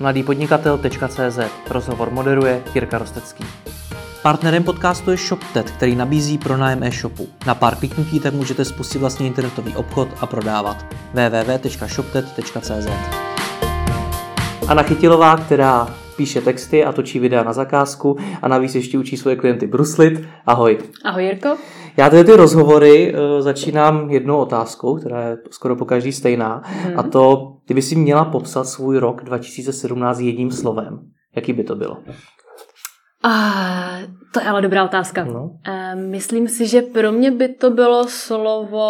mladýpodnikatel.cz Rozhovor moderuje Jirka Rostecký. Partnerem podcastu je ShopTet, který nabízí pronájem e-shopu. Na pár kliknutí tak můžete spustit vlastně internetový obchod a prodávat. www.shoptet.cz Anna Chytilová, která píše texty a točí videa na zakázku a navíc ještě učí svoje klienty bruslit. Ahoj. Ahoj Jirko. Já tady ty rozhovory uh, začínám jednou otázkou, která je skoro po každý stejná. Hmm. A to, kdyby si měla popsat svůj rok 2017 jedním slovem, jaký by to bylo? Ah, to je ale dobrá otázka. No. Uh, myslím si, že pro mě by to bylo slovo,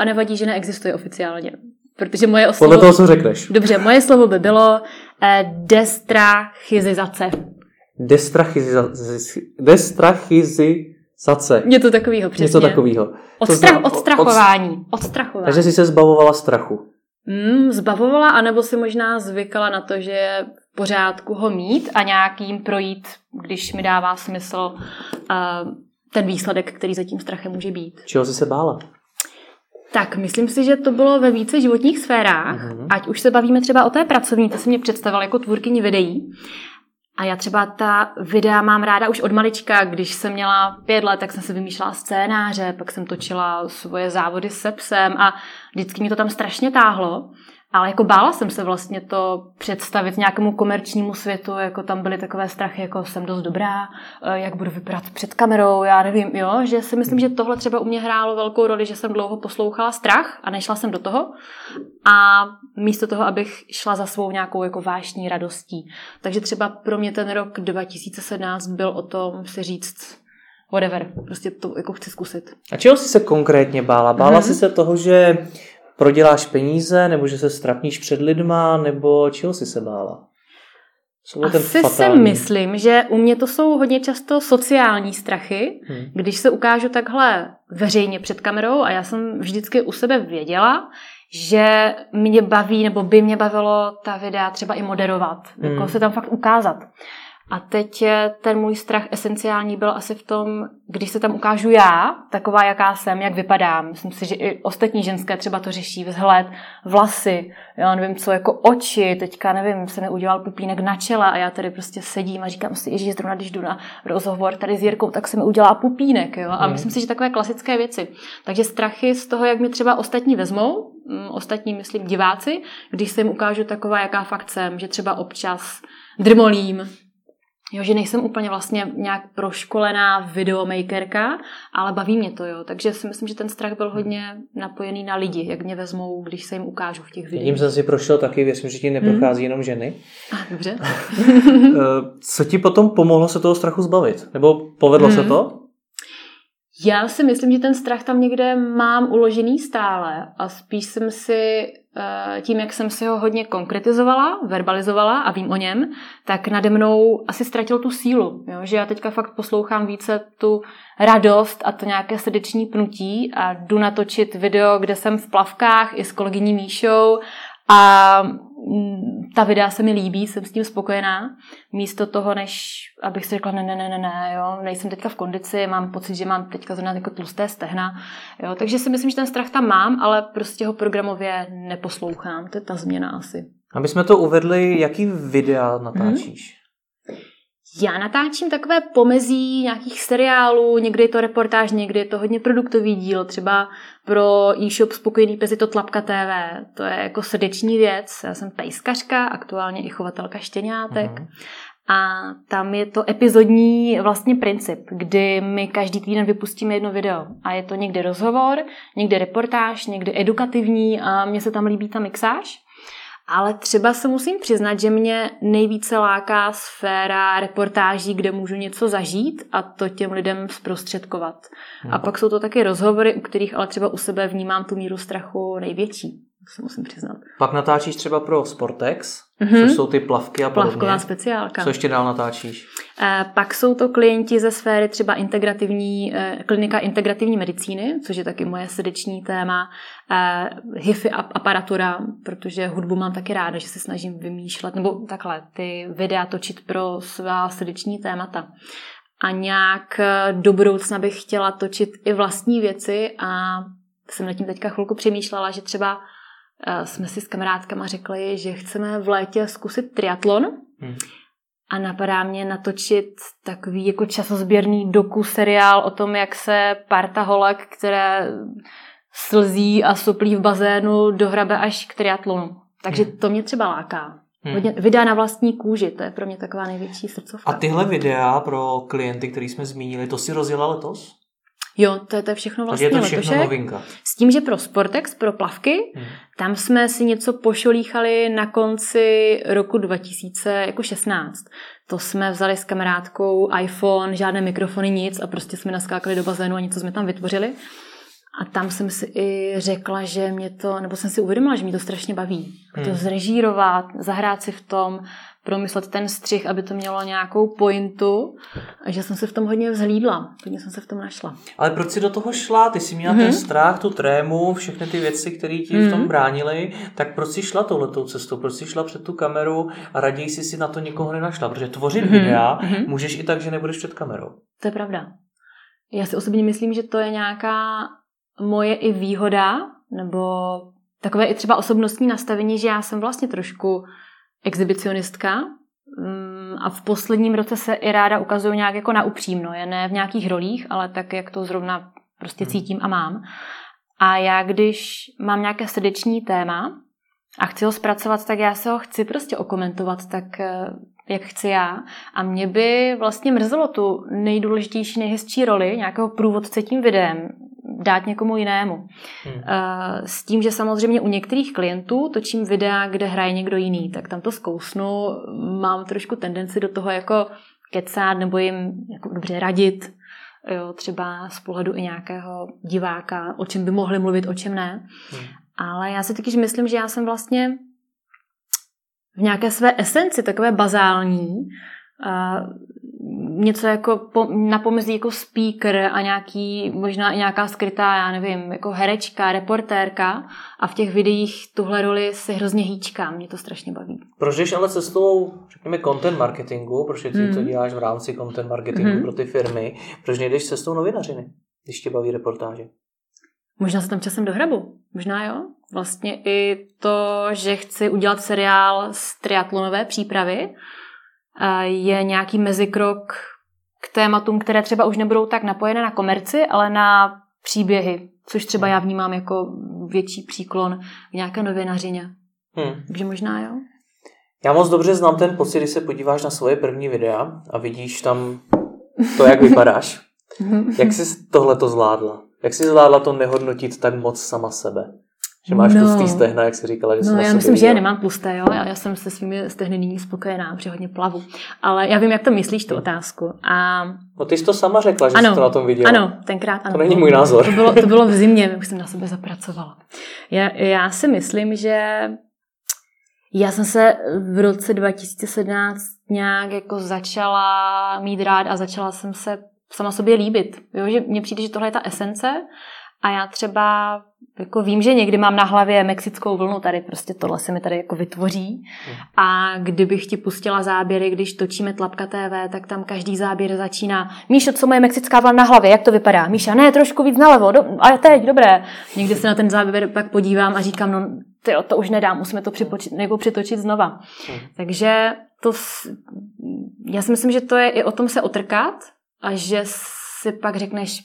a nevadí, že neexistuje oficiálně, protože moje slovo... Podle toho, co řekneš. Dobře, moje slovo by bylo uh, destrachizizace. Destrachizizace. Destrachizizace. Něco takového, přesně. Něco takového. Odstrach, odstrachování. Odstrachování. Takže jsi se zbavovala strachu. Mm, zbavovala, anebo si možná zvykala na to, že je v pořádku ho mít a nějakým projít, když mi dává smysl uh, ten výsledek, který za tím strachem může být. Čeho jsi se bála? Tak, myslím si, že to bylo ve více životních sférách, uh-huh. ať už se bavíme třeba o té pracovní, to si mě představila jako tvůrkyni videí, a já třeba ta videa mám ráda už od malička. Když jsem měla pět let, tak jsem si vymýšlela scénáře, pak jsem točila svoje závody se psem a vždycky mi to tam strašně táhlo. Ale jako bála jsem se vlastně to představit nějakému komerčnímu světu, jako tam byly takové strachy, jako jsem dost dobrá, eh, jak budu vypadat před kamerou, já nevím, jo, že si myslím, že tohle třeba u mě hrálo velkou roli, že jsem dlouho poslouchala strach a nešla jsem do toho a místo toho, abych šla za svou nějakou jako vášní radostí. Takže třeba pro mě ten rok 2017 byl o tom si říct, whatever, prostě to jako chci zkusit. A čeho jsi se konkrétně bála? Bála mm-hmm. jsi se toho, že proděláš peníze, nebo že se strapníš před lidma, nebo čeho jsi se bála? Asi si myslím, že u mě to jsou hodně často sociální strachy, hmm. když se ukážu takhle veřejně před kamerou a já jsem vždycky u sebe věděla, že mě baví nebo by mě bavilo ta videa třeba i moderovat, jako hmm. jako se tam fakt ukázat. A teď ten můj strach esenciální byl asi v tom, když se tam ukážu já, taková, jaká jsem, jak vypadám. Myslím si, že i ostatní ženské třeba to řeší, vzhled, vlasy, já nevím co, jako oči, teďka nevím, se mi udělal pupínek na čele a já tady prostě sedím a říkám si, že zrovna když jdu na rozhovor tady s Jirkou, tak se mi udělá pupínek. Jo? A mm. myslím si, že takové klasické věci. Takže strachy z toho, jak mi třeba ostatní vezmou, mm, ostatní, myslím, diváci, když se jim ukážu taková, jaká fakt jsem, že třeba občas drmolím, Jo, že nejsem úplně vlastně nějak proškolená videomakerka, ale baví mě to, jo. Takže si myslím, že ten strach byl hodně napojený na lidi, jak mě vezmou, když se jim ukážu v těch videích. Tím jsem si prošel taky, věřím, že ti neprochází hmm. jenom ženy. A, dobře. Eh, co ti potom pomohlo se toho strachu zbavit? Nebo povedlo hmm. se to? Já si myslím, že ten strach tam někde mám uložený stále a spíš jsem si tím, jak jsem si ho hodně konkretizovala, verbalizovala a vím o něm, tak nade mnou asi ztratil tu sílu. Jo? Že já teďka fakt poslouchám více tu radost a to nějaké srdeční pnutí a jdu natočit video, kde jsem v plavkách i s kolegyní Míšou a ta videa se mi líbí, jsem s tím spokojená. Místo toho, než abych si řekla, ne, ne, ne, ne, ne, jo, nejsem teďka v kondici, mám pocit, že mám teďka zrovna jako tlusté stehna. Jo, takže si myslím, že ten strach tam mám, ale prostě ho programově neposlouchám. To je ta změna asi. Aby jsme to uvedli, jaký videa natáčíš? Já natáčím takové pomezí nějakých seriálů, někdy je to reportáž, někdy je to hodně produktový díl, třeba pro e-shop Spokojený pes je to Tlapka TV, to je jako srdeční věc, já jsem pejskařka, aktuálně i chovatelka štěňátek uh-huh. a tam je to epizodní vlastně princip, kdy my každý týden vypustíme jedno video a je to někdy rozhovor, někdy reportáž, někdy edukativní a mně se tam líbí ta mixáž. Ale třeba se musím přiznat, že mě nejvíce láká sféra reportáží, kde můžu něco zažít a to těm lidem zprostředkovat. Hmm. A pak jsou to taky rozhovory, u kterých ale třeba u sebe vnímám tu míru strachu největší se musím přiznat. Pak natáčíš třeba pro Sportex, mm-hmm. což jsou ty plavky a podobně. Plavková speciálka. Co ještě dál natáčíš? E, pak jsou to klienti ze sféry třeba integrativní, e, klinika integrativní medicíny, což je taky moje srdeční téma, e, HIFI aparatura, protože hudbu mám taky ráda, že se snažím vymýšlet, nebo takhle, ty videa točit pro svá srdeční témata. A nějak do budoucna bych chtěla točit i vlastní věci a jsem nad tím teďka chvilku přemýšlela, že třeba eh, jsme si s kamarádkama řekli, že chceme v létě zkusit triatlon. Hmm. A napadá mě natočit takový jako časozběrný doku seriál o tom, jak se parta holek, které slzí a soplí v bazénu, dohrabe až k triatlonu. Takže hmm. to mě třeba láká. Hmm. Hodně, videa na vlastní kůži, to je pro mě taková největší srdcovka. A tyhle videa pro klienty, který jsme zmínili, to si rozjela letos? Jo, to je, to je všechno vlastně je to všechno letošek. novinka. S tím, že pro Sportex, pro plavky, hmm. tam jsme si něco pošolíchali na konci roku 2016. To jsme vzali s kamarádkou iPhone, žádné mikrofony, nic a prostě jsme naskákali do bazénu a něco jsme tam vytvořili. A tam jsem si i řekla, že mě to, nebo jsem si uvědomila, že mě to strašně baví. Hmm. To zrežírovat, zahrát si v tom, promyslet ten střih, aby to mělo nějakou pointu. A že jsem se v tom hodně vzhlídla. Hodně jsem se v tom našla. Ale proč jsi do toho šla? Ty jsi měla hmm ten strach, tu trému, všechny ty věci, které ti hmm v tom mhm. bránily. Tak proč jsi šla touhletou cestou? Proč jsi šla před tu kameru a raději jsi si na to nikoho nenašla? Protože tvořit hmm videa hmm můžeš i tak, že nebudeš před kamerou. To je pravda. Já si osobně myslím, že to je nějaká moje i výhoda, nebo takové i třeba osobnostní nastavení, že já jsem vlastně trošku exhibicionistka mm, a v posledním roce se i ráda ukazuju nějak jako na upřímno, je ne v nějakých rolích, ale tak, jak to zrovna prostě hmm. cítím a mám. A já, když mám nějaké srdeční téma a chci ho zpracovat, tak já se ho chci prostě okomentovat tak, eh, jak chci já. A mě by vlastně mrzelo tu nejdůležitější, nejhezčí roli nějakého průvodce tím videem, dát někomu jinému. Hmm. Eh, s tím, že samozřejmě u některých klientů točím videa, kde hraje někdo jiný, tak tam to zkousnu, mám trošku tendenci do toho jako kecat nebo jim jako dobře radit, jo, třeba z pohledu i nějakého diváka, o čem by mohli mluvit, o čem ne. Hmm. Ale já si taky myslím, že já jsem vlastně v nějaké své esenci, takové bazální, něco jako po, na pomezí jako speaker a nějaký, možná i nějaká skrytá, já nevím, jako herečka, reportérka a v těch videích tuhle roli se hrozně hýčkám, mě to strašně baví. Proč jdeš ale cestou, řekněme, content marketingu, protože ty mm. to děláš v rámci content marketingu mm. pro ty firmy, proč nejdeš cestou novinařiny, když tě baví reportáže? Možná se tam časem dohrabu, možná jo. Vlastně i to, že chci udělat seriál z triatlonové přípravy, je nějaký mezikrok k tématům, které třeba už nebudou tak napojené na komerci, ale na příběhy, což třeba já vnímám jako větší příklon k nějaké novinařině. Hmm. Takže možná jo. Já moc dobře znám ten pocit, když se podíváš na svoje první videa a vidíš tam to, jak vypadáš. jak jsi tohle to zvládla? Jak jsi zvládla to nehodnotit tak moc sama sebe? Že máš no. tlustý stehna, jak jsi říkala, že No, já myslím, že já nemám tlusté, jo. Já, já jsem se svými stehny nyní spokojená, protože hodně plavu. Ale já vím, jak to myslíš, tu otázku. A... No ty jsi to sama řekla, že ano, jsi to na tom viděla. Ano, tenkrát ano. To není můj názor. To bylo, to bylo v zimě, už jsem na sebe zapracovala. Já, já si myslím, že já jsem se v roce 2017 nějak jako začala mít rád a začala jsem se sama sobě líbit. Jo, že mně přijde, že tohle je ta esence a já třeba jako vím, že někdy mám na hlavě mexickou vlnu, tady prostě tohle se mi tady jako vytvoří. A kdybych ti pustila záběry, když točíme Tlapka TV, tak tam každý záběr začíná. Míšo, co moje mexická vlna na hlavě, jak to vypadá? Míša, ne, trošku víc nalevo, do, a teď, dobré. Někdy se na ten záběr pak podívám a říkám, no tyjo, to už nedám, musíme to připočit, nebo přitočit znova. Hmm. Takže to, já si myslím, že to je i o tom se otrkat a že si pak řekneš,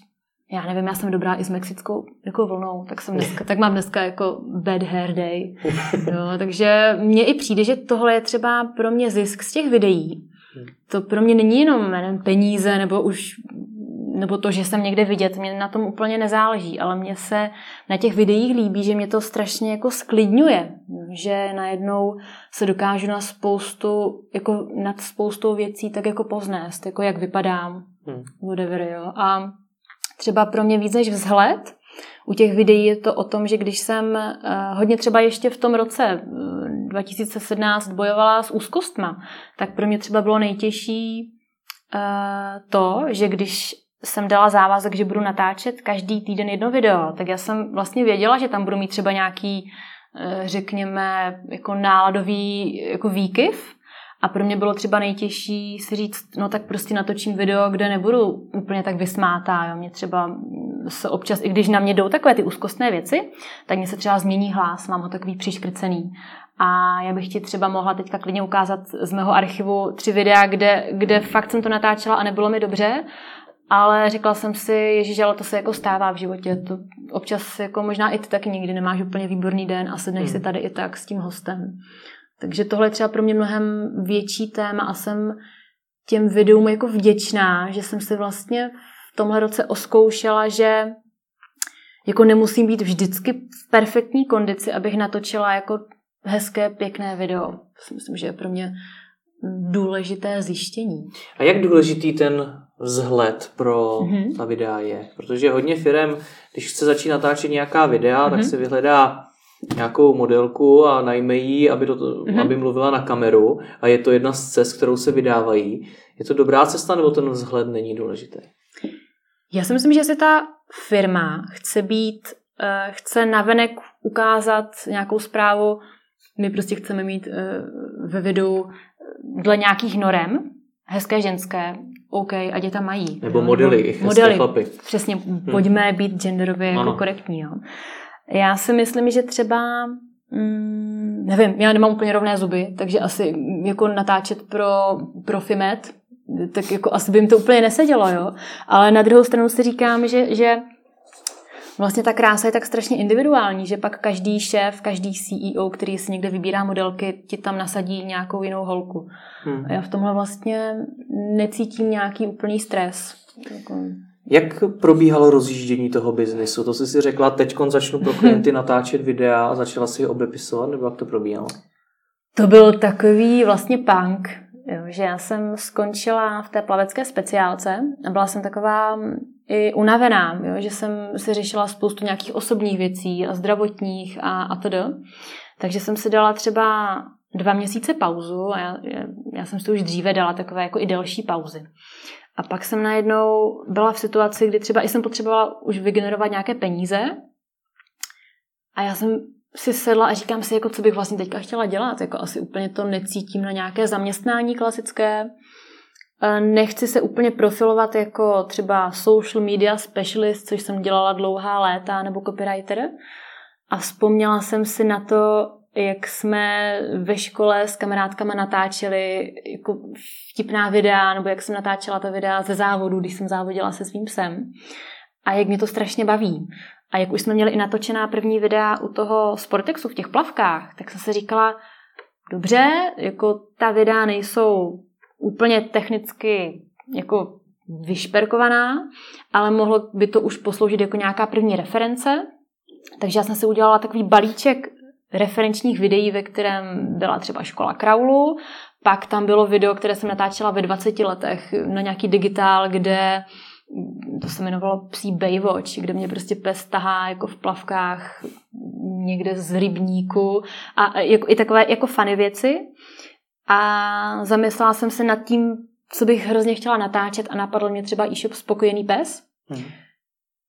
já nevím, já jsem dobrá i s mexickou jako vlnou, tak, jsem dneska, tak mám dneska jako bad hair day. Jo, takže mně i přijde, že tohle je třeba pro mě zisk z těch videí. To pro mě není jenom nevím, peníze nebo už nebo to, že jsem někde vidět, mě na tom úplně nezáleží, ale mně se na těch videích líbí, že mě to strašně jako sklidňuje, že najednou se dokážu na spoustu, jako nad spoustou věcí tak jako poznést, jako jak vypadám, hmm. whatever, jo. A třeba pro mě víc než vzhled. U těch videí je to o tom, že když jsem eh, hodně třeba ještě v tom roce 2017 eh, bojovala s úzkostma, tak pro mě třeba bylo nejtěžší eh, to, že když jsem dala závazek, že budu natáčet každý týden jedno video, tak já jsem vlastně věděla, že tam budu mít třeba nějaký, řekněme, jako náladový jako výkyv, A pro mě bylo třeba nejtěžší si říct, no tak prostě natočím video, kde nebudu úplně tak vysmátá. Jo. Mě třeba se občas, i když na mě jdou takové ty úzkostné věci, tak mě se třeba změní hlas, mám ho takový přiškrcený. A já bych ti třeba mohla teďka klidně ukázat z mého archivu tři videa, kde, kde fakt jsem to natáčela a nebylo mi dobře. Ale řekla jsem si, ježiš, ale to se jako stává v životě. To občas jako možná i ty taky nikdy nemáš úplně výborný den a sedneš hmm. si tady i tak s tím hostem. Takže tohle je třeba pro mě mnohem větší téma a jsem těm videům jako vděčná, že jsem si vlastně v tomhle roce oskoušela, že jako nemusím být vždycky v perfektní kondici, abych natočila jako hezké, pěkné video. To si myslím, že je pro mě důležité zjištění. A jak důležitý ten vzhled pro mm-hmm. ta videa je? Protože hodně firm, když chce začít natáčet nějaká videa, mm-hmm. tak mhm. si vyhledá nějakou modelku a najme ji, aby, to, mm-hmm. aby mluvila na kameru a je to jedna z cest, kterou se vydávají. Je to dobrá cesta nebo ten vzhled není důležitý? Já si myslím, že si ta firma chce být, uh, chce navenek ukázat nějakou zprávu, my prostě chceme mít uh, ve videu dle nějakých norem, hezké ženské, OK, a děta mají. Nebo modely, Nebo modely, chlapy. Přesně, hmm. pojďme být genderově jako korektní. Jo? Já si myslím, že třeba, mm, nevím, já nemám úplně rovné zuby, takže asi jako natáčet pro Profimet, tak jako asi by jim to úplně nesedělo, jo. Ale na druhou stranu si říkám, že, že vlastně ta krása je tak strašně individuální, že pak každý šéf, každý CEO, který si někde vybírá modelky, ti tam nasadí nějakou jinou holku. Hmm. A já v tomhle vlastně necítím nějaký úplný stres. Jako... Jak probíhalo rozjíždění toho biznisu? To jsi si řekla, teď začnu pro klienty natáčet videa a začala si je obepisovat, nebo jak to probíhalo? To byl takový vlastně punk, jo, že já jsem skončila v té plavecké speciálce a byla jsem taková i unavená, jo, že jsem si řešila spoustu nějakých osobních věcí a zdravotních a, a td. Takže jsem si dala třeba dva měsíce pauzu a já, já jsem si už dříve dala takové jako i delší pauzy. A pak jsem najednou byla v situaci, kdy třeba jsem potřebovala už vygenerovat nějaké peníze a já jsem si sedla a říkám si, jako co bych vlastně teďka chtěla dělat. Jako asi úplně to necítím na nějaké zaměstnání klasické. Nechci se úplně profilovat jako třeba social media specialist, což jsem dělala dlouhá léta, nebo copywriter. A vzpomněla jsem si na to, jak jsme ve škole s kamarádkama natáčeli jako vtipná videa, nebo jak jsem natáčela ta videa ze závodu, když jsem závodila se svým psem. A jak mě to strašně baví. A jak už jsme měli i natočená první videa u toho Sportexu v těch plavkách, tak jsem se říkala, dobře, jako ta videa nejsou úplně technicky jako vyšperkovaná, ale mohlo by to už posloužit jako nějaká první reference. Takže já jsem si udělala takový balíček referenčních videí, ve kterém byla třeba škola kraulu, pak tam bylo video, které jsem natáčela ve 20 letech na nějaký digitál, kde to se jmenovalo Psí Baywatch, kde mě prostě pes tahá jako v plavkách někde z rybníku a jako, i takové jako fany věci. A zamyslela jsem se nad tím, co bych hrozně chtěla natáčet a napadl mě třeba e-shop Spokojený pes. Hmm.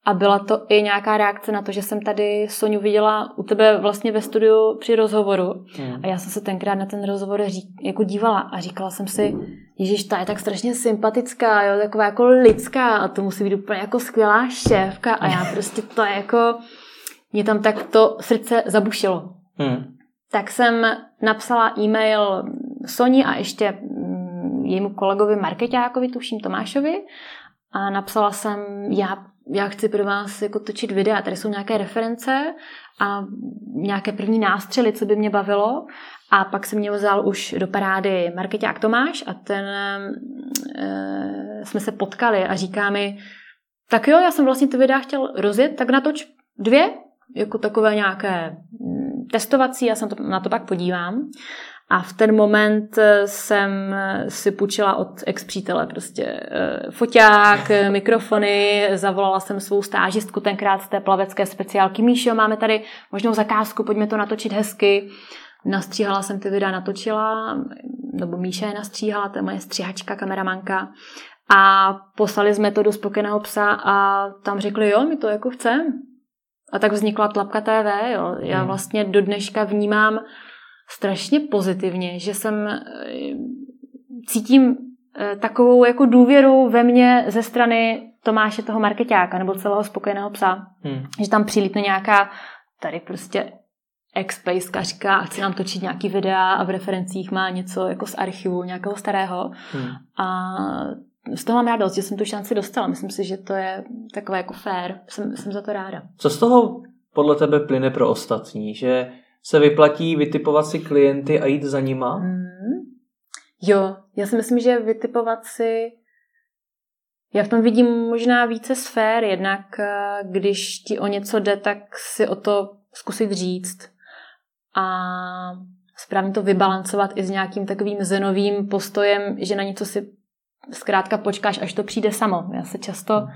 A byla to i nějaká reakce na to, že jsem tady Soniu viděla u tebe vlastně ve studiu při rozhovoru. Hmm. A já jsem se tenkrát na ten rozhovor řík, jako dívala a říkala jsem si, Ježíš, ta je tak strašně sympatická, jo, taková jako lidská a to musí být úplně jako skvělá šéfka a já prostě to je jako, mě tam tak to srdce zabušilo. Hmm. Tak jsem napsala e-mail Soni a ještě mm, jejímu kolegovi marketákovi, tuším Tomášovi, a napsala jsem, já, já chci pro vás jako točit videa, tady jsou nějaké reference a nějaké první nástřely, co by mě bavilo. A pak se mě vzal už do parády marketák Tomáš a ten e, jsme se potkali a říká mi, tak jo, já jsem vlastně ty videa chtěl rozjet, tak natoč dvě, jako takové nějaké mm, testovací, já se to, na to pak podívám. A v ten moment eh, jsem si půjčila od ex-přítele prostě eh, foťák, mikrofony, zavolala jsem svou stážistku tenkrát z té plavecké speciálky. Míšo, máme tady možnou zakázku, pojďme to natočit hezky. Nastříhala jsem ty videa, natočila, nebo Míša je nastříhala, to je moje stříhačka, kameramanka. A poslali jsme to do spokojeného psa a tam řekli, jo, my to jako chceme. A tak vznikla Tlapka TV, jo. Já hmm. vlastně do dneška vnímám strašně pozitivně, že jsem, cítím eh, takovou jako důvěru ve mně ze strany Tomáše toho marketáka nebo celého spokojeného psa. Hmm. Že tam přilítne nějaká tady prostě ex říká, a chce nám točit nějaký videa a v referencích má něco jako z archivu nějakého starého. Hmm. A z toho mám radost, že jsem tu šanci dostala. Myslím si, že to je takové jako fair. Jsem, jsem za to ráda. Co z toho podle tebe plyne pro ostatní? Že se vyplatí vytipovat si klienty a jít za nima? Hmm. Jo, já si myslím, že vytipovat si já v tom vidím možná více sfér, jednak eh, když ti o něco jde, tak si o to zkusit říct a správně to vybalancovat i s nějakým takovým zenovým postojem, že na něco si zkrátka počkáš, až to přijde samo. Já se často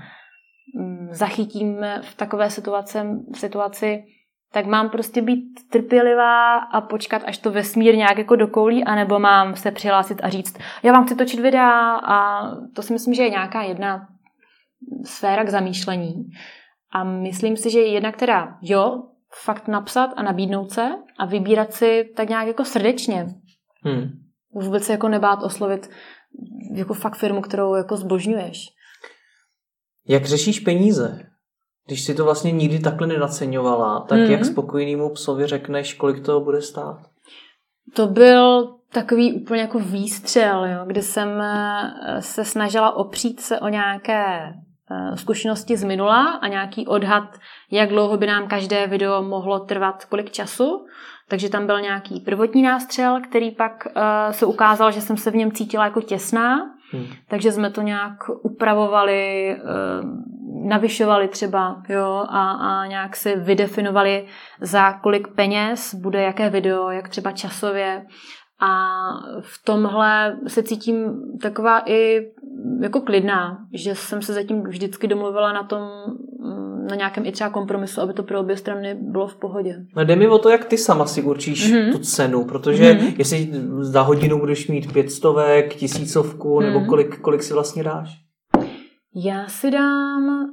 mm, zachytím v takové situaci, situaci, tak mám prostě být trpělivá a počkat, až to vesmír nějak jako dokoulí, anebo mám se přihlásit a říct, já vám chci točit videa a to si myslím, že je nějaká jedna sféra k zamýšlení. A myslím si, že jedna, která jo, fakt napsat a nabídnout se a vybírat si tak nějak jako srdečně. Hmm. Vůbec se jako nebát oslovit jako fakt firmu, kterou jako zbožňuješ. Jak řešíš peníze? Když si to vlastně nikdy takhle nenaceňovala, tak hmm. jak spokojenému psovi řekneš, kolik to bude stát? To byl takový úplně jako výstřel, jo, kdy jsem eh, se snažila opřít se o nějaké Eh, zkušenosti z minula a nějaký odhad, jak dlouho by nám každé video mohlo trvat, kolik času. Takže tam byl nějaký prvotní nástřel, který pak uh, se ukázal, že jsem se v něm cítila jako těsná, hmm. takže jsme to nějak upravovali, uh, navyšovali třeba jo, a, a nějak si vydefinovali, za kolik peněz bude jaké video, jak třeba časově. A v tomhle se cítím taková i jako klidná, že jsem se zatím vždycky domluvila na tom, na nějakém i třeba kompromisu, aby to pro obě strany bylo v pohodě. No jde mi o to, jak ty sama si určíš mm-hmm. tu cenu, protože mm-hmm. jestli za hodinu budeš mít pětstovek, tisícovku, mm-hmm. nebo kolik, kolik si vlastně dáš? Já si dám...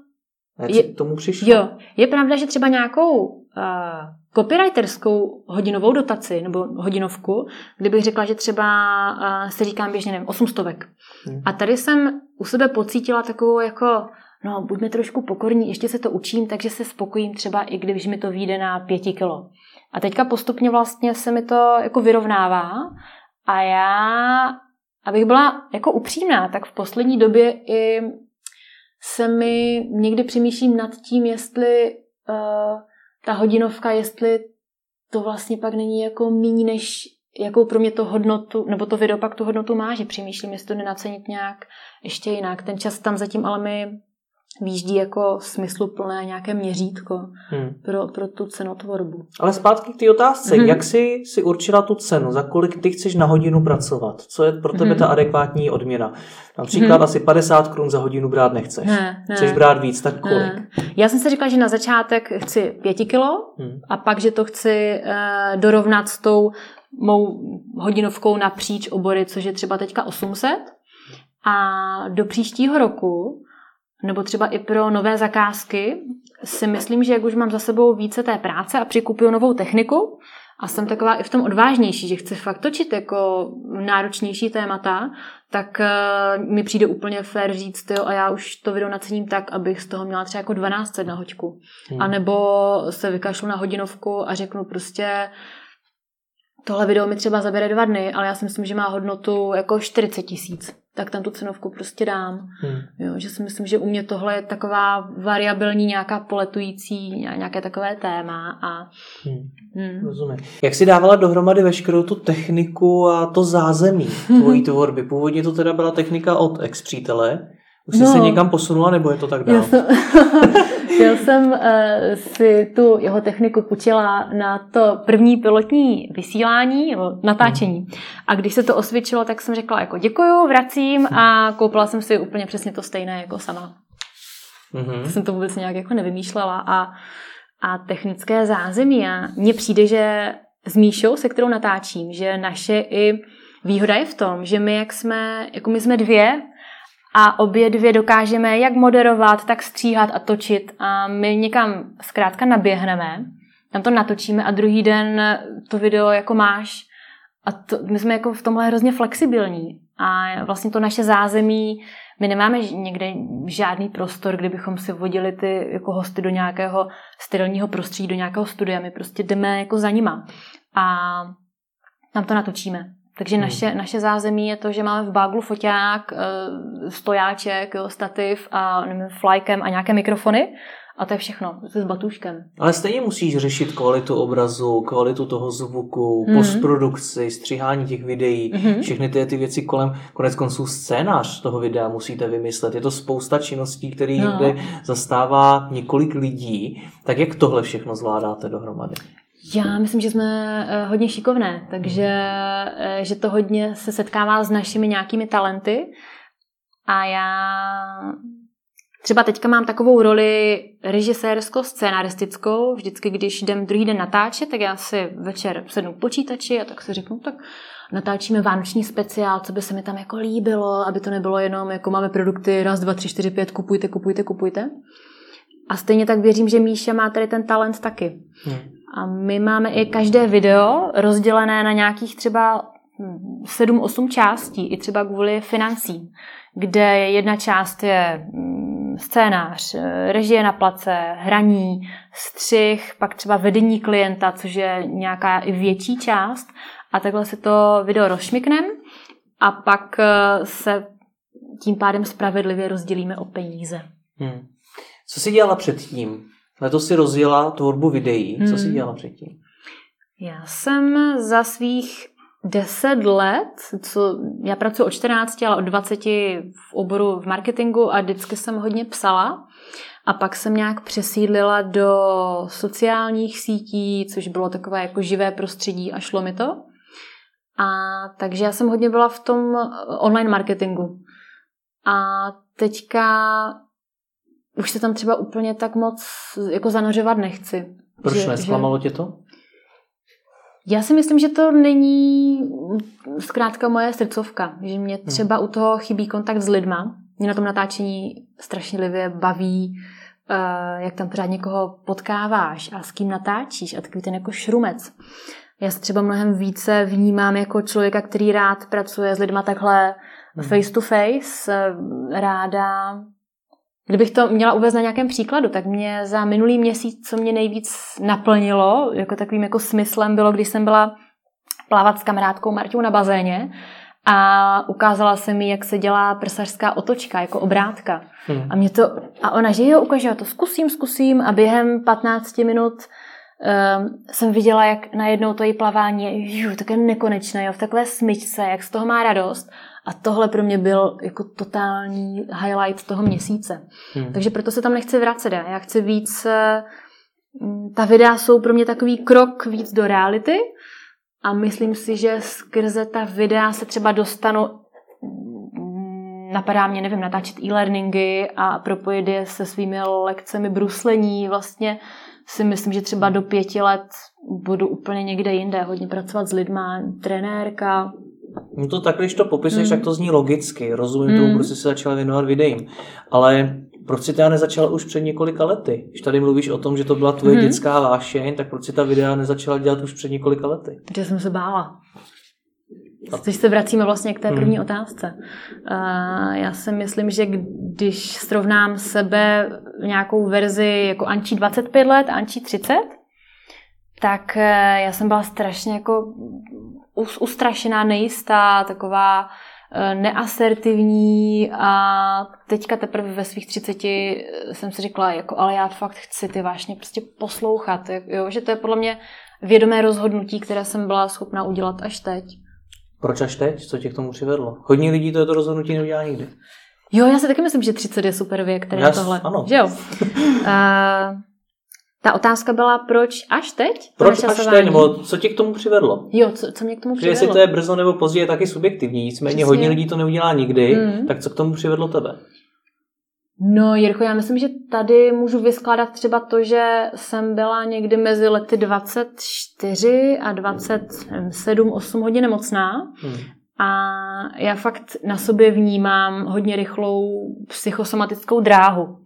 Jak je, tomu přišlo? Jo, je pravda, že třeba nějakou uh, copywriterskou hodinovou dotaci nebo hodinovku, kdybych řekla, že třeba uh, se říkám běžně, nevím, 800. Hmm. A tady jsem u sebe pocítila takovou jako, no buďme trošku pokorní, ještě se to učím, takže se spokojím třeba i když mi to vyjde na pěti kilo. A teďka postupně vlastně se mi to jako vyrovnává a já, abych byla jako upřímná, tak v poslední době i se mi někdy přemýšlím nad tím, jestli uh, ta hodinovka, jestli to vlastně pak není jako méně než jakou pro mě to hodnotu, nebo to video pak tu hodnotu má, že přemýšlím, jestli to nenacenit nějak ještě jinak. Ten čas tam zatím ale mi výjíždí jako smysluplné nějaké měřítko hmm. pro, pro tu cenotvorbu. Ale zpátky k té otázce, hmm. jak jsi si určila tu cenu, za kolik ty chceš na hodinu pracovat? Co je pro tebe hmm. ta adekvátní odměna? Například hmm. asi 50 korun za hodinu brát nechceš. Ne, ne. Chceš brát víc, tak kolik? Ne. Já jsem si říkala, že na začátek chci 5 kilo hmm. a pak, že to chci uh, dorovnat s tou mou hodinovkou napříč obory, což je třeba teďka 800. A do příštího roku nebo třeba i pro nové zakázky si myslím, že jak už mám za sebou více té práce a přikupuju novou techniku a jsem taková i v tom odvážnější, že chci fakt točit jako náročnější témata, tak uh, mi přijde úplně fér říct, jo, a já už to video nacením tak, abych z toho měla třeba jako 12 na hoďku. Hmm. A nebo se vykašlu na hodinovku a řeknu prostě, tohle video mi třeba zabere dva dny, ale já si myslím, že má hodnotu jako 40 tisíc tak tam tu cenovku prostě dám. Hmm. Jo, že si myslím, že u mě tohle je taková variabilní, nějaká poletující, nějaké takové téma. A, hmm. Hmm. Rozumím. Jak jsi dávala dohromady veškerou tu techniku a to zázemí tvojí tvorby? Původně to teda byla technika od ex-přítele, už jsi no, se někam posunula, nebo je to tak dál? Já jsem, já jsem uh, si tu jeho techniku půjčila na to první pilotní vysílání, nebo natáčení. Mm. A když se to osvědčilo, tak jsem řekla jako děkuju, vracím a koupila jsem si úplně přesně to stejné jako sama. Mm-hmm. jsem to vůbec nějak jako nevymýšlela. A, a technické zázemí. A mně přijde, že s Míšou, se kterou natáčím, že naše i výhoda je v tom, že my, jak jsme, jako my jsme dvě, a obě dvě dokážeme jak moderovat, tak stříhat a točit a my někam zkrátka naběhneme, tam to natočíme a druhý den to video jako máš a to, my jsme jako v tomhle hrozně flexibilní. A vlastně to naše zázemí, my nemáme někde žádný prostor, kde bychom si vodili ty jako hosty do nějakého sterilního prostředí, do nějakého studia. My prostě jdeme jako za nima. A tam to natočíme. Takže hmm. naše, naše zázemí je to, že máme v baglu foťák, eh, stojáček, stativ a nevím, flykem a nějaké mikrofony a to je všechno, se s batuškem. Ale stejně musíš řešit kvalitu obrazu, kvalitu toho zvuku, mm-hmm. postprodukci, stříhání těch videí, mm-hmm. všechny ty, ty věci kolem, konec konců scénář toho videa musíte vymyslet. Je to spousta činností, který no. někde zastává několik lidí. Tak jak tohle všechno zvládáte dohromady? Já myslím, že jsme eh, hodně šikovné, takže eh, že to hodně se setkává s našimi nějakými talenty a já Třeba teďka mám takovou roli režisérsko-scénaristickou. Vždycky, když jdem druhý den natáčet, tak já si večer sednu k počítači a tak si řeknu, tak natáčíme vánoční speciál, co by se mi tam jako líbilo, aby to nebylo jenom, jako máme produkty raz, dva, tři, čtyři, pět, kupujte, kupujte, kupujte. A stejně tak věřím, že Míša má tady ten talent taky. Hmm. A my máme i každé video rozdělené na nějakých třeba 7-8 částí, i třeba kvůli financím, kde jedna část je scénář, eh, režie na place, hraní, střih, pak třeba vedení klienta, což je nějaká i větší část. A takhle si to video rozšmikneme a pak eh, se tím pádem spravedlivě rozdělíme o peníze. Hmm. Co jsi dělala předtím? Letos si rozjela tvorbu videí. Co hmm. jsi dělala předtím? Já jsem za svých 10 let, co já pracuji od 14, ale od 20 v oboru v marketingu a vždycky jsem hodně psala. A pak jsem nějak přesídlila do sociálních sítí, což bylo takové jako živé prostředí a šlo mi to. A takže já jsem hodně byla v tom online marketingu. A teďka už se tam třeba úplně tak moc jako zanořovat nechci. Proč že, nesklamalo že... tě to? Já si myslím, že to není zkrátka moje srdcovka, že mě hmm. třeba u toho chybí kontakt s lidma. Mě na tom natáčení strašně baví, uh, jak tam pořád někoho potkáváš a s kým natáčíš a takový ten jako šrumec. Já se třeba mnohem více vnímám jako člověka, který rád pracuje s lidma takhle hmm. face to face, ráda Kdybych to měla uvést na nějakém příkladu, tak mě za minulý měsíc, co mě nejvíc naplnilo, jako takovým jako smyslem bylo, když jsem byla plavat s kamarádkou Marťou na bazéně a ukázala se mi, jak se dělá prsařská otočka, jako obrátka. Hmm. A mě to, a ona, že jo, ukáže, já to zkusím, zkusím a během 15 minut um, jsem viděla, jak najednou to její plavání je jú, také nekonečné, jo, v takové smyčce, jak z toho má radost. A tohle pro mě byl jako totální highlight toho měsíce. Hmm. Takže proto se tam nechci vracet. Já chci víc... Mm, ta videa jsou pro mě takový krok víc do reality a myslím si, že skrze ta videa se třeba dostanu mm, napadá mě, nevím, natáčet e-learningy a propojit je se svými lekcemi bruslení. Vlastně si myslím, že třeba do pěti let budu úplně někde jinde, hodně pracovat s lidma, trenérka, No to tak, když to popisuješ, mm. tak to zní logicky. Rozumím mm. tomu, proč jsi se začala věnovat videím. Ale proč si teda nezačala už před několika lety? Když tady mluvíš o tom, že to byla tvoje mm. dětská vášeň, tak proč si ta videa nezačala dělat už před několika lety? Protože jsem se bála. Teď se vracíme vlastně k té hmm. první hmm. otázce. Já si myslím, že když srovnám sebe nějakou verzi jako Ančí 25 let a Ančí 30, tak eh, já jsem byla strašně jako ustrašená, nejistá, taková eh, neasertivní a teďka teprve ve svých třiceti jsem si řekla, jako, ale já fakt chci ty vášně prostě poslouchat, jo, že to je podle mě vědomé rozhodnutí, které jsem byla schopná udělat až teď. Proč až teď? Co tě k tomu přivedlo? Hodně lidí to, to rozhodnutí neudělá nikdy. Jo, já si taky myslím, že 30 je super věk, který yes, tohle. Ano. Že jo? uh, Ta otázka byla, proč až teď? Proč až teď, nebo co tě k tomu přivedlo? Jo, co, co mě k tomu přivedlo? Jestli to je brzo nebo později, je taky subjektivní, nicméně Přesně. hodně lidí to neudělá nikdy, mm. tak co k tomu přivedlo tebe? No, Jirko, já myslím, že tady můžu vyskládat třeba to, že jsem byla někdy mezi lety 24 a 27, 8 hodin nemocná. Hmm. A já fakt na sobě vnímám hodně rychlou psychosomatickou dráhu.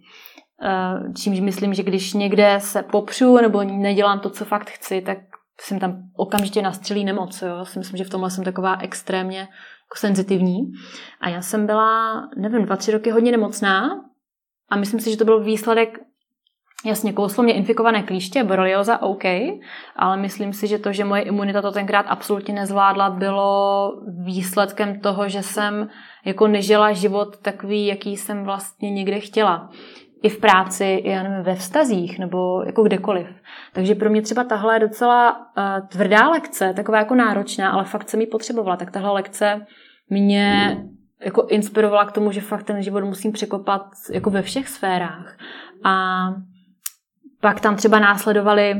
Eh, čímž myslím, že když někde se popřu nebo nedělám to, co fakt chci, tak jsem tam okamžitě nastřelí nemoc. Jo? Si myslím, že v tomhle jsem taková extrémně jako senzitivní. A já jsem byla, nevím, dva, tři roky hodně nemocná a myslím si, že to byl výsledek Jasně, kouslo mě infikované klíště, borelioza, OK, ale myslím si, že to, že moje imunita to tenkrát absolutně nezvládla, bylo výsledkem toho, že jsem jako nežila život takový, jaký jsem vlastně někde chtěla. I v práci, já nevím, ve vztazích nebo jako kdekoliv. Takže pro mě třeba tahle je docela uh, tvrdá lekce, taková jako náročná, ale fakt jsem ji potřebovala. Tak tahle lekce mě jako inspirovala k tomu, že fakt ten život musím překopat jako ve všech sférách. A pak tam třeba následovaly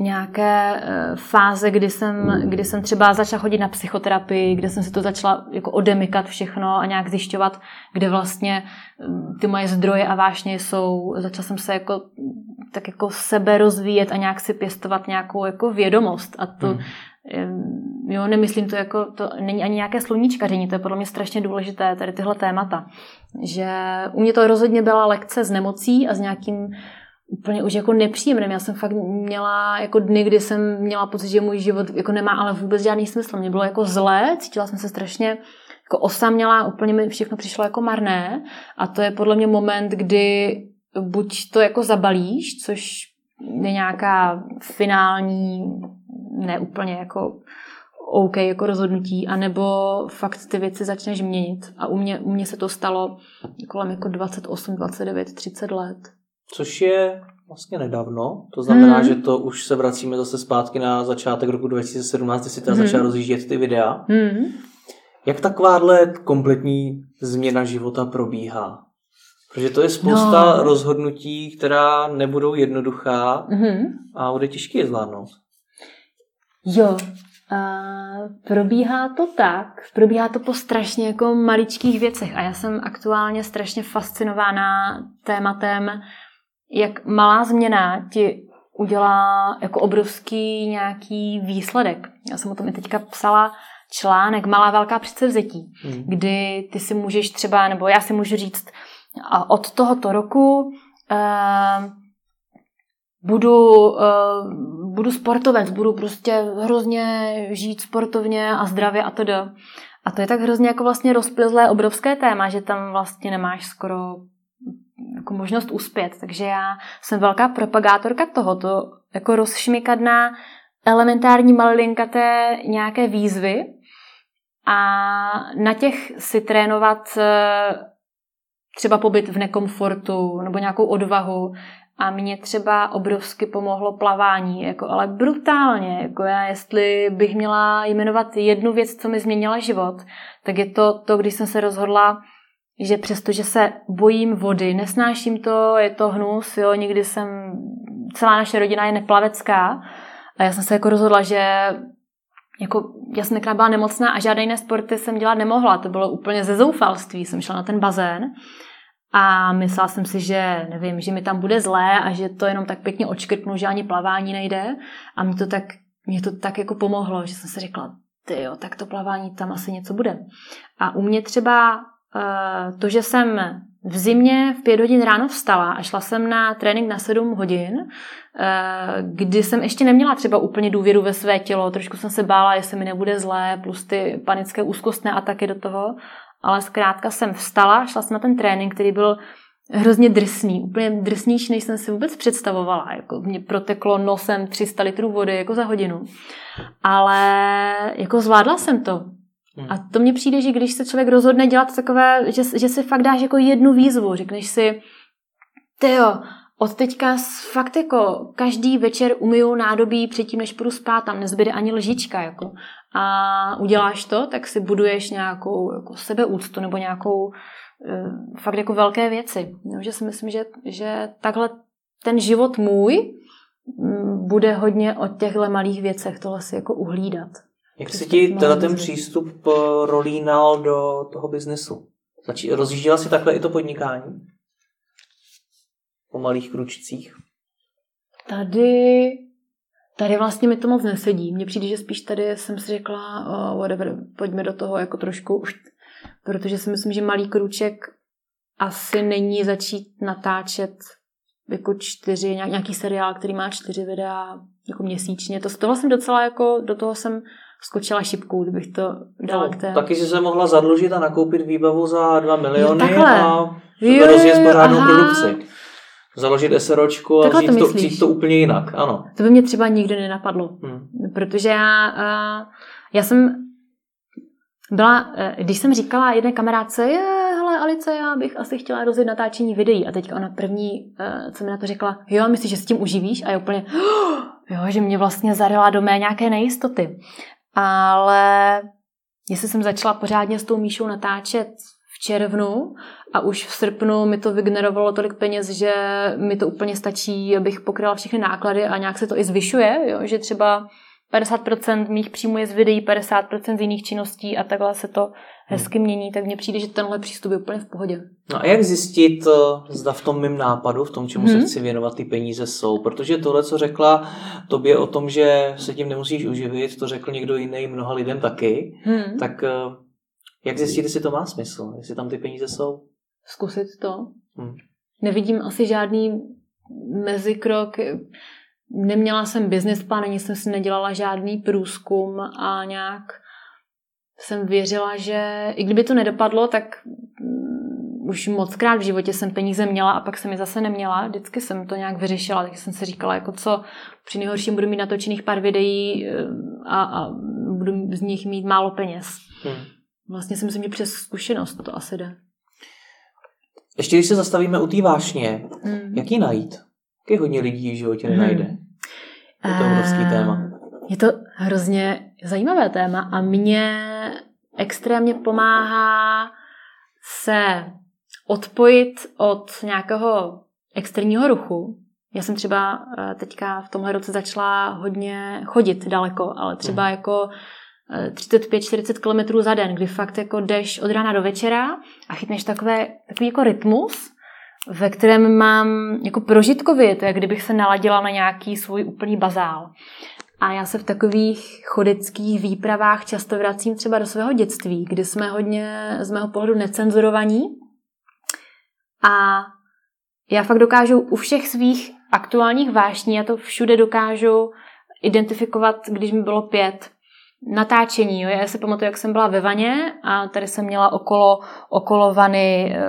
nějaké eh, fáze, kdy jsem, kdy jsem třeba začala chodit na psychoterapii, kde jsem si to začala jako odemykat všechno a nějak zjišťovat, kde vlastně mm, ty moje zdroje a vášně jsou. Začala jsem se jako tak jako sebe rozvíjet a nějak si pěstovat nějakou jako vědomost. A to, hmm. jo, nemyslím to jako, to není ani nějaké sluníčkaření, to je podle mě strašně důležité, tady tyhle témata. Že u mě to rozhodně byla lekce s nemocí a s nějakým úplně už jako nepříjemným. Já jsem fakt měla jako dny, kdy jsem měla pocit, že můj život jako nemá ale vůbec žádný smysl. Mě bylo jako zlé, cítila jsem se strašně jako osamělá, úplně mi všechno přišlo jako marné a to je podle mě moment, kdy buď to jako zabalíš, což je nějaká finální, ne úplně jako OK jako rozhodnutí, anebo fakt ty věci začneš měnit. A u mě, u mě se to stalo kolem jako 28, 29, 30 let. Což je vlastně nedávno, to znamená, hmm. že to už se vracíme zase zpátky na začátek roku 2017, kdy si teda hmm. začala rozjíždět ty videa. Hmm. Jak takováhle kompletní změna života probíhá? Protože to je spousta no. rozhodnutí, která nebudou jednoduchá mm-hmm. a bude těžké je zvládnout. Jo, a probíhá to tak, probíhá to po strašně jako maličkých věcech a já jsem aktuálně strašně fascinována tématem jak malá změna ti udělá jako obrovský nějaký výsledek. Já jsem o tom i teďka psala článek Malá velká předsevzetí, hmm. kdy ty si můžeš třeba, nebo já si můžu říct, a od tohoto roku uh, budu, uh, budu sportovec, budu prostě hrozně žít sportovně a zdravě a to A to je tak hrozně jako vlastně rozplizlé obrovské téma, že tam vlastně nemáš skoro jako možnost uspět. Takže já jsem velká propagátorka tohoto, jako rozšmikat na elementární malinkaté nějaké výzvy a na těch si trénovat eh, třeba pobyt v nekomfortu nebo nějakou odvahu. A mě třeba obrovsky pomohlo plavání, jako, ale brutálně. Jako já, jestli bych měla jmenovat jednu věc, co mi změnila život, tak je to to, když jsem se rozhodla že přestože se bojím vody, nesnáším to, je to hnus, jo, nikdy jsem, celá naše rodina je neplavecká a já jsem se jako rozhodla, že jako, já jsem byla nemocná a žádné jiné sporty jsem dělat nemohla, to bylo úplně ze zoufalství, jsem šla na ten bazén a myslela jsem si, že nevím, že mi tam bude zlé a že to jenom tak pěkně očkrtnu, že ani plavání nejde. A mě to tak, mě to tak jako pomohlo, že jsem si řekla, ty jo, tak to plavání tam asi něco bude. A u mě třeba to, že jsem v zimě v pět hodin ráno vstala a šla jsem na trénink na sedm hodin, eh, kdy jsem ještě neměla třeba úplně důvěru ve své tělo, trošku jsem se bála, jestli mi nebude zlé, plus ty panické úzkostné ataky do toho, ale zkrátka jsem vstala, šla jsem na ten trénink, který byl hrozně drsný, úplně drsnější, než jsem si vůbec představovala. Jako mě proteklo nosem 300 litrů vody jako za hodinu. Ale jako zvládla jsem to. A hmm. to mně přijde, že když se člověk rozhodne dělat takové, že, že si fakt dáš jako jednu výzvu, řekneš si, jo, od teďka fakt jako každý večer umyju nádobí předtím, než půjdu spát, tam nezbyde ani lžička, jako. A uděláš to, tak si buduješ nějakou jako sebeúctu nebo nějakou uh, fakt jako velké věci. No, že si myslím, že, že takhle ten život můj mm, bude hodně o těchto malých věcech tohle si jako uhlídat. Jak se ti tenhle ten přístup eh, rolínal do toho biznesu? Zači- rozjížděla si takhle i to podnikání? Po malých kručcích? Tady, tady vlastně mi to moc nesedí. Mně přijde, že spíš tady jsem si řekla, oh, whatever, pojďme do toho jako trošku, protože si myslím, že malý kruček asi není začít natáčet jako čtyři, nějaký seriál, který má čtyři videa jako měsíčně. To, to vlastně docela jako, do toho jsem skočila šipkou, kdybych to dala no, k té... Taky si se mohla zadlužit a nakoupit výbavu za 2 miliony jo, a jo, rozjet pořádnou produkci. Založit SROčku a vzít to, vzít to úplně jinak, ano. To by mě třeba nikdy nenapadlo, hmm. protože já, já jsem byla, e, když jsem říkala jedné kamarádce, je, hele Alice, já bych asi chtěla rozjet natáčení videí a teďka ona první, e, co mi na to řekla, jo, myslíš, že s tím uživíš? A je úplně, jo, že mě vlastně zarila do mé nějaké nejistoty. Ale jestli jsem začala pořádně s tou Míšou natáčet v červnu a už v srpnu mi to vygenerovalo tolik peněz, že mi to úplně stačí, abych pokryla všechny náklady a nějak se to i zvyšuje, jo? že třeba 50% mých příjmů je z videí, 50% z jiných činností a takhle se to hezky mění, tak mně přijde, že tenhle přístup je úplně v pohodě. No a jak zjistit, eh, zda v tom mým nápadu, v tom, čemu hmm. se chci věnovat, ty peníze jsou? Protože tohle, co řekla tobě o tom, že se tím nemusíš uživit, to řekl někdo jiný mnoha lidem taky, hmm. tak eh, jak zjistit, jestli to má smysl, jestli tam ty peníze jsou? Zkusit to. Hmm. Nevidím asi žádný mezikrok. Neměla jsem business plán, ani jsem si nedělala žádný průzkum a nějak jsem věřila, že i kdyby to nedopadlo, tak mm, už moc krát v životě jsem peníze měla a pak jsem je zase neměla. Vždycky jsem to nějak vyřešila, takže jsem si říkala, jako co při nejhorším budu mít natočených pár videí eh, a, a budu z nich mít málo peněz. Hmm. Vlastně si myslím, že přes zkušenost to asi jde. Ještě když se zastavíme u té vášně, hmm. jak ji najít? Jak hodně lidí v životě nenajde? Hmm. Je to obrovský uh, téma. Je to hrozně zajímavé téma a mě extrémně pomáhá se odpojit od nějakého externího ruchu. Já jsem třeba eh, teďka v tomhle roce začala hodně chodit daleko, ale třeba hmm. jako 35-40 eh, kilometrů za den, kdy fakt jako jdeš od rána do večera a chytneš takové, takový jako rytmus, ve kterém mám jako prožitkově, to je, kdybych se naladila na nějaký svůj úplný bazál. A já se v takových chodeckých výpravách často vracím třeba do svého dětství, kdy jsme hodně z mého pohledu necenzurovaní. A já fakt dokážu u všech svých aktuálních vášní, já to všude dokážu identifikovat, když mi bylo pět, natáčení. Jo. Já si pamatuju, jak jsem byla ve vaně a tady jsem měla okolo, okolo vany e,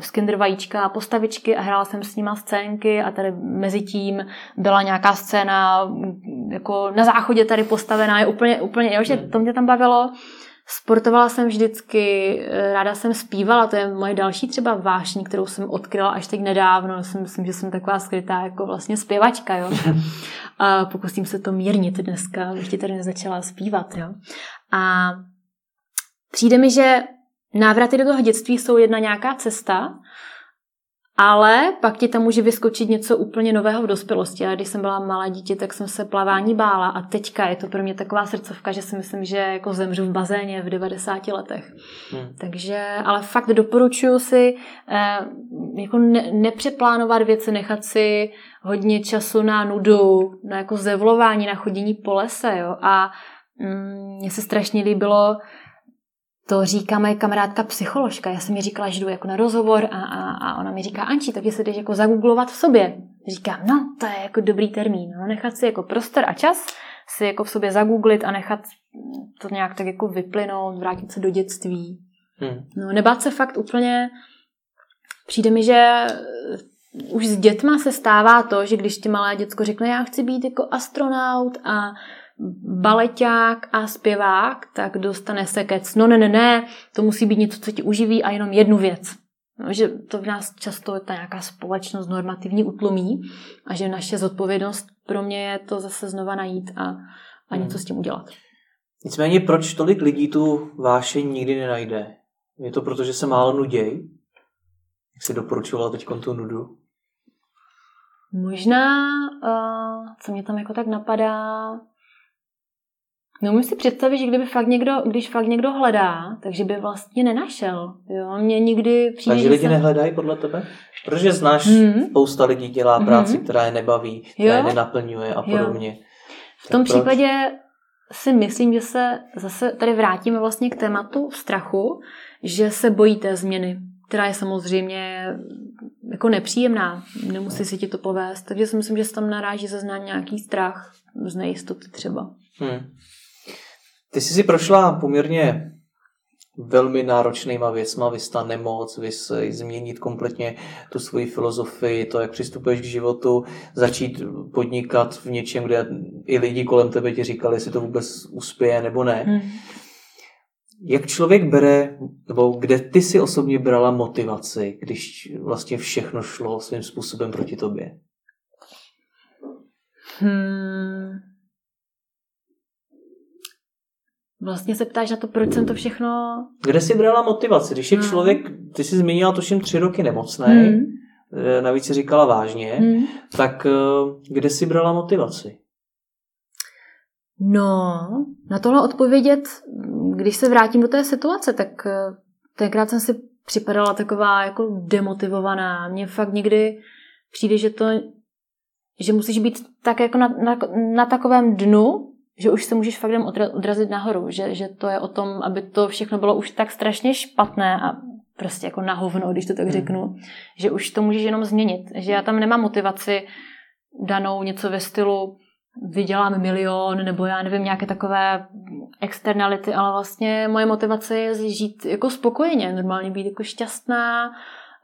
skinder vajíčka a postavičky a hrála jsem s nima scénky a tady mezi tím byla nějaká scéna jako na záchodě tady postavená, je úplně, úplně, jo, že to mě tam bavilo. Sportovala jsem vždycky, eh, ráda jsem zpívala, to je moje další třeba vášní, kterou jsem odkryla až teď nedávno. Jsem, myslím, že jsem taková skrytá jako vlastně zpěvačka, jo. A pokusím se to mírnit dneska, abych ti tady nezačala zpívat, jo. A přijde mi, že návraty do toho dětství jsou jedna nějaká cesta, ale pak ti tam může vyskočit něco úplně nového v dospělosti. A když jsem byla malé dítě, tak jsem se plavání bála a teďka je to pro mě taková srdcovka, že si myslím, že jako zemřu v bazéně v 90 letech. Hmm. Takže, ale fakt doporučuji si eh, jako ne, nepřeplánovat věci, nechat si hodně času na nudu, na jako zevlování, na chodění po lese. Jo? A mm, mně se strašně líbilo, to říká moje kamarádka psycholožka. Já jsem mi říkala, že jdu jako na rozhovor a, a, a ona mi říká, Anči, tak se jdeš jako zagooglovat v sobě. Říkám, no, to je jako dobrý termín. No, nechat si jako prostor a čas si jako v sobě zagooglit a nechat to nějak tak jako vyplynout, vrátit se do dětství. Hmm. No, nebát se fakt úplně, přijde mi, že už s dětma se stává to, že když ti malé děcko řekne, já chci být jako astronaut a baleťák a zpěvák, tak dostane se kec. No ne, ne, ne, to musí být něco, co ti uživí a jenom jednu věc. No, že to v nás často ta nějaká společnost normativní utlumí a že naše zodpovědnost pro mě je to zase znova najít a, a něco s tím udělat. Nicméně proč tolik lidí tu vášeň nikdy nenajde? Je to proto, že se málo nuděj? Jak jsi doporučovala teď tu nudu? Možná, uh, co mě tam jako tak napadá, No můžu si představit, že kdyby fakt někdo, když fakt někdo hledá, takže by vlastně nenašel. Jo? Mě nikdy přijde, Takže lidi jsem... nehledají podle tebe? Protože znáš, mm-hmm. spousta lidí dělá práci, mm-hmm. která je nebaví, která jo? je nenaplňuje a podobně. Jo. V tom tak případě proč? si myslím, že se zase tady vrátíme vlastně k tématu strachu, že se bojí té změny. která je samozřejmě jako nepříjemná. Nemusí si ti to povést. Takže si myslím, že se tam naráží zase nějaký strach z nejistoty třeba. Hmm. Ty jsi si prošla poměrně velmi náročnýma věcma, vys ta nemoc, vys změnit kompletně tu svoji filozofii, to, jak přistupuješ k životu, začít podnikat v něčem, kde i lidi kolem tebe ti říkali, jestli to vůbec uspěje nebo ne. Hmm. Jak člověk bere, nebo kde ty si osobně brala motivaci, když vlastně všechno šlo svým způsobem proti tobě? Hmm. Vlastně se ptáš na to, proč jsem to všechno... Kde jsi brala motivaci? Když je hmm. člověk, ty jsi zmínila tuším tři roky nemocný, hmm. Eh, navíc si říkala vážně, hmm. tak eh, kde jsi brala motivaci? No, na tohle odpovědět, když se vrátím do té situace, tak eh, tenkrát jsem si připadala taková jako demotivovaná. Mně fakt někdy přijde, že to, že musíš být tak jako na, na, na takovém dnu, že už se můžeš fakt jen odrazit nahoru, že, že to je o tom, aby to všechno bylo už tak strašně špatné a prostě jako na hovno, když to tak hmm. řeknu, že už to můžeš jenom změnit, že já tam nemám motivaci danou něco ve stylu vydělám milion nebo já nevím, nějaké takové externality, ale vlastně moje motivace je žít jako spokojeně, normálně být jako šťastná,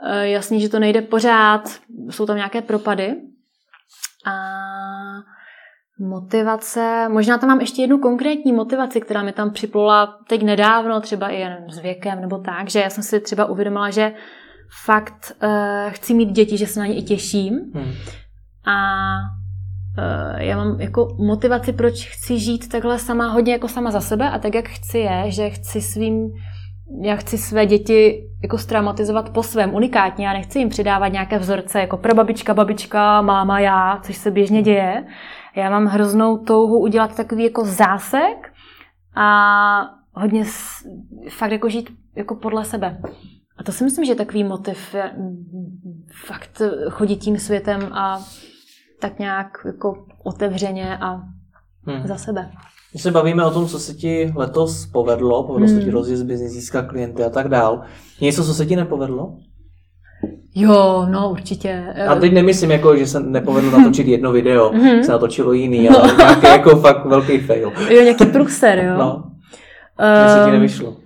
eh, jasně, že to nejde pořád, jsou tam nějaké propady a Motivace, možná tam mám ještě jednu konkrétní motivaci, která mi tam připlula teď nedávno, třeba i jen s věkem nebo tak, že já jsem si třeba uvědomila, že fakt uh, chci mít děti, že se na ně i těším. Hmm. A uh, já mám jako motivaci, proč chci žít takhle sama, hodně jako sama za sebe a tak, jak chci je, že chci svým já chci své děti jako straumatizovat po svém, unikátně. Já nechci jim přidávat nějaké vzorce jako prababička, babička, máma, já, což se běžně děje. Já mám hroznou touhu udělat takový jako zásek a hodně fakt jako žít jako podle sebe. A to si myslím, že je takový motiv fakt chodit tím světem a tak nějak jako otevřeně a hmm. za sebe. My se bavíme o tom, co se ti letos povedlo, povedlo hmm. se ti hmm. rozjet biznis, získat klienty a tak dál. Něco, co se ti nepovedlo? Jo, no určitě. A teď nemyslím, jako, že se nepovedlo natočit jedno video, mm-hmm. se natočilo jiný, ale nějaký jako fakt velký fail. Jo, nějaký průser, jo. No. Uh, se ti nevyšlo.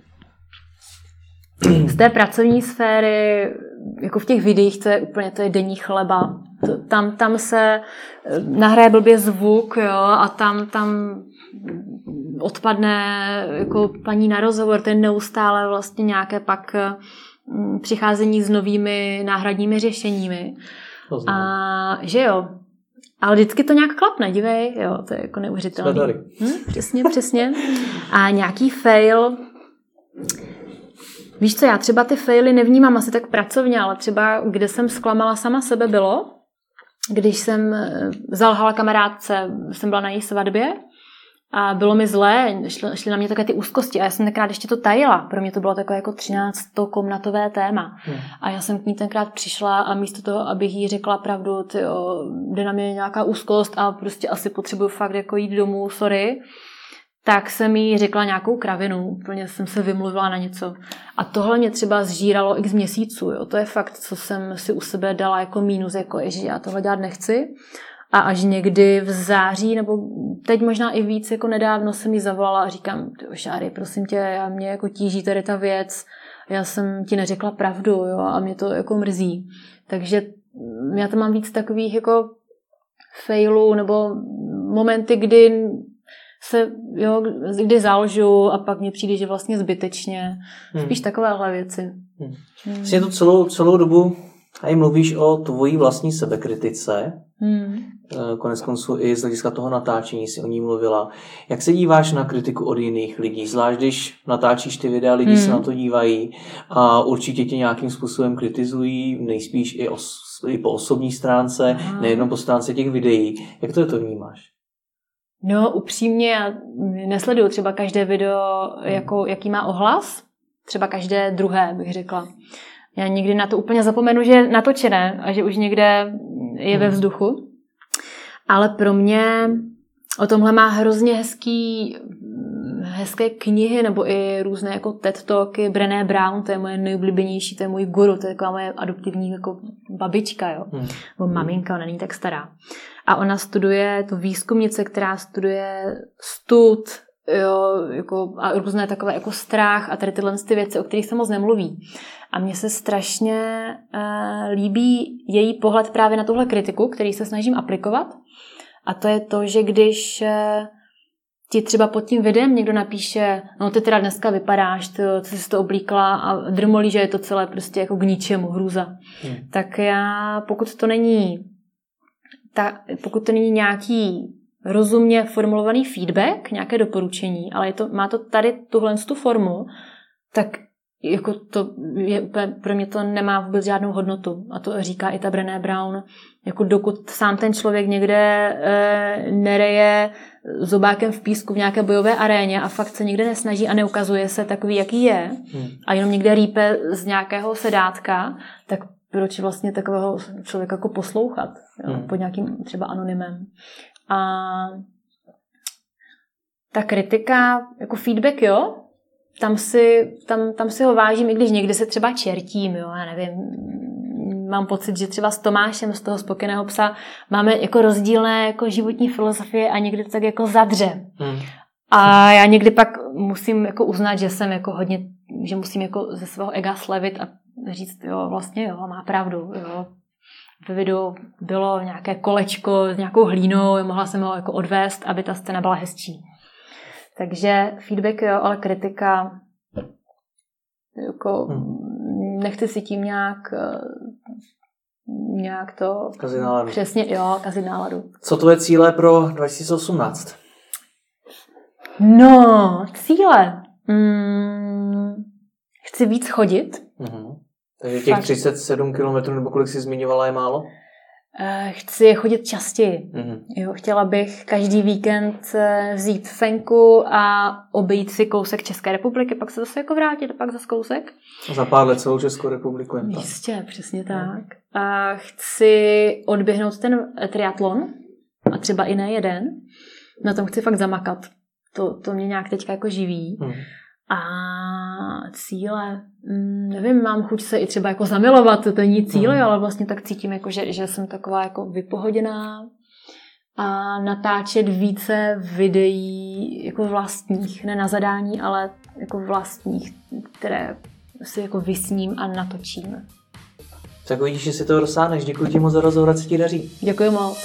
Z té pracovní sféry, jako v těch videích, to je úplně, to je denní chleba. To, tam, tam se eh, nahraje blbě zvuk, jo, a tam, tam odpadne jako paní na rozhovor, ten neustále vlastně nějaké pak Mm, přicházení s novými náhradními řešeními. A že jo, ale vždycky to nějak klapne, dívej, jo, to je jako neuvěřitelné. Hm, přesně, přesně. A nějaký fail, Víš co, já třeba ty faily nevnímám asi tak pracovně, ale třeba kde jsem zklamala sama sebe bylo, když jsem eh, zalhala kamarádce, jsem byla na její svatbě a bylo mi zlé, šly, šly na mě také ty úzkosti a já jsem tenkrát ještě to tajila. Pro mě to bylo takové jako 13 komnatové téma. Hmm. A já jsem k ní tenkrát přišla a místo toho, abych jí řekla pravdu, tyjo, jde na mě nějaká úzkost a prostě asi potřebuju fakt jako jít domů, sorry, tak jsem jí řekla nějakou kravinu, úplně jsem se vymluvila na něco. A tohle mě třeba zžíralo x měsíců, jo. to je fakt, co jsem si u sebe dala jako mínus, jako že já tohle dělat nechci. A až někdy v září, nebo teď možná i víc, jako nedávno jsem mi zavolala a říkám, Šáry, prosím tě, já mě jako tíží tady ta věc, já jsem ti neřekla pravdu, jo, a mě to jako mrzí. Takže já to mám víc takových jako failů, nebo momenty, kdy se, jo, kdy zalžu a pak mně přijde, že vlastně zbytečně. Hmm. Spíš takovéhle věci. Hmm. Hmm. Vlastně to celou, celou dobu a mluvíš o tvojí vlastní sebekritice. Hmm. Eh, konec konců i z hlediska toho natáčení si o ní mluvila. Jak se díváš na kritiku od jiných lidí? Zvlášť když natáčíš ty videa, lidi hmm. se na to dívají a určitě tě nějakým způsobem kritizují, nejspíš i, os, i po osobní stránce, Aha. nejenom po stránce těch videí. Jak to, to vnímáš? No, upřímně, já nesleduju třeba každé video, hmm. jako, jaký má ohlas. Třeba každé druhé, bych řekla. Já někdy na to úplně zapomenu, že je natočené a že už někde je ve hmm. vzduchu. Ale pro mě o tomhle má hrozně hezký, hezké knihy nebo i různé jako TED Talky, Brené Brown, to je moje nejoblíbenější, to je můj guru, to je taková moje adoptivní jako babička, jo, hmm. nebo maminka, ona není tak stará. A ona studuje, to výzkumnice, která studuje stud, jo, jako, a různé takové jako strach a tady tyhle ty věci, o kterých se moc nemluví. A mně se strašně uh, líbí její pohled právě na tuhle kritiku, který se snažím aplikovat. A to je to, že když uh, ti třeba pod tím videem někdo napíše, no ty teda dneska vypadáš, ty, ty jsi to oblíkla a drmolí, že je to celé prostě jako k ničemu, hrůza. Hmm. Tak já, pokud to není ta, pokud to není nějaký rozumně formulovaný feedback, nějaké doporučení, ale je to, má to tady tuhle tu formu, tak jako to je pro mě to nemá vůbec žádnou hodnotu. A to říká i ta Brené Brown. Jako dokud sám ten člověk někde e, nereje zobákem v písku v nějaké bojové aréně a fakt se nikde nesnaží a neukazuje se takový, jaký je hmm. a jenom někde rýpe z nějakého sedátka, tak proč vlastně takového člověka jako poslouchat jo, hmm. pod nějakým třeba anonymem. A ta kritika, jako feedback, jo, tam si, tam, tam si ho vážím, i když někdy se třeba čertím, jo, já nevím, mám pocit, že třeba s Tomášem z toho spokojeného psa máme jako rozdílné jako životní filozofie a někdy to tak jako zadře. Hmm. A já někdy pak musím jako uznat, že jsem jako hodně, že musím jako ze svého ega slevit a říct, jo, vlastně jo, má pravdu, jo. Ve videu bylo nějaké kolečko s nějakou hlínou, mohla jsem ho jako odvést, aby ta scéna byla hezčí. Takže feedback jo, ale kritika jako hmm. nechci si tím nějak eh, nějak to... Kazit náladu. Přesně, jo, kazit náladu. Co tvoje cíle pro 2018? No, cíle. Hmm, chci víc chodit. Mm-hmm. Takže těch Fakt. 37 km nebo kolik jsi zmiňovala je málo? Eh, chci chodit častěji. Mm-hmm. Jo, chtěla bych každý víkend eh, vzít fenku a obejít si kousek České republiky, pak se zase jako vrátit a pak zase kousek. A za pár let celou Českou republiku jen Jistě, přesně tak. A chci odběhnout ten triatlon a třeba i ne jeden. Na tom chci fakt zamakat. To, to mě nějak teďka jako živí. Mm. A cíle, mm, nevím, mám chuť se i třeba jako zamilovat, to není cíle, mm. ale vlastně tak cítím, jako, že, že jsem taková jako vypohoděná a natáčet více videí jako vlastních, ne na zadání, ale jako vlastních, které si jako vysním a natočím. Tak uvidíš, že si to dosáhneš. Děkuji ti moc za rozhovor, se ti daří. Děkuji moc.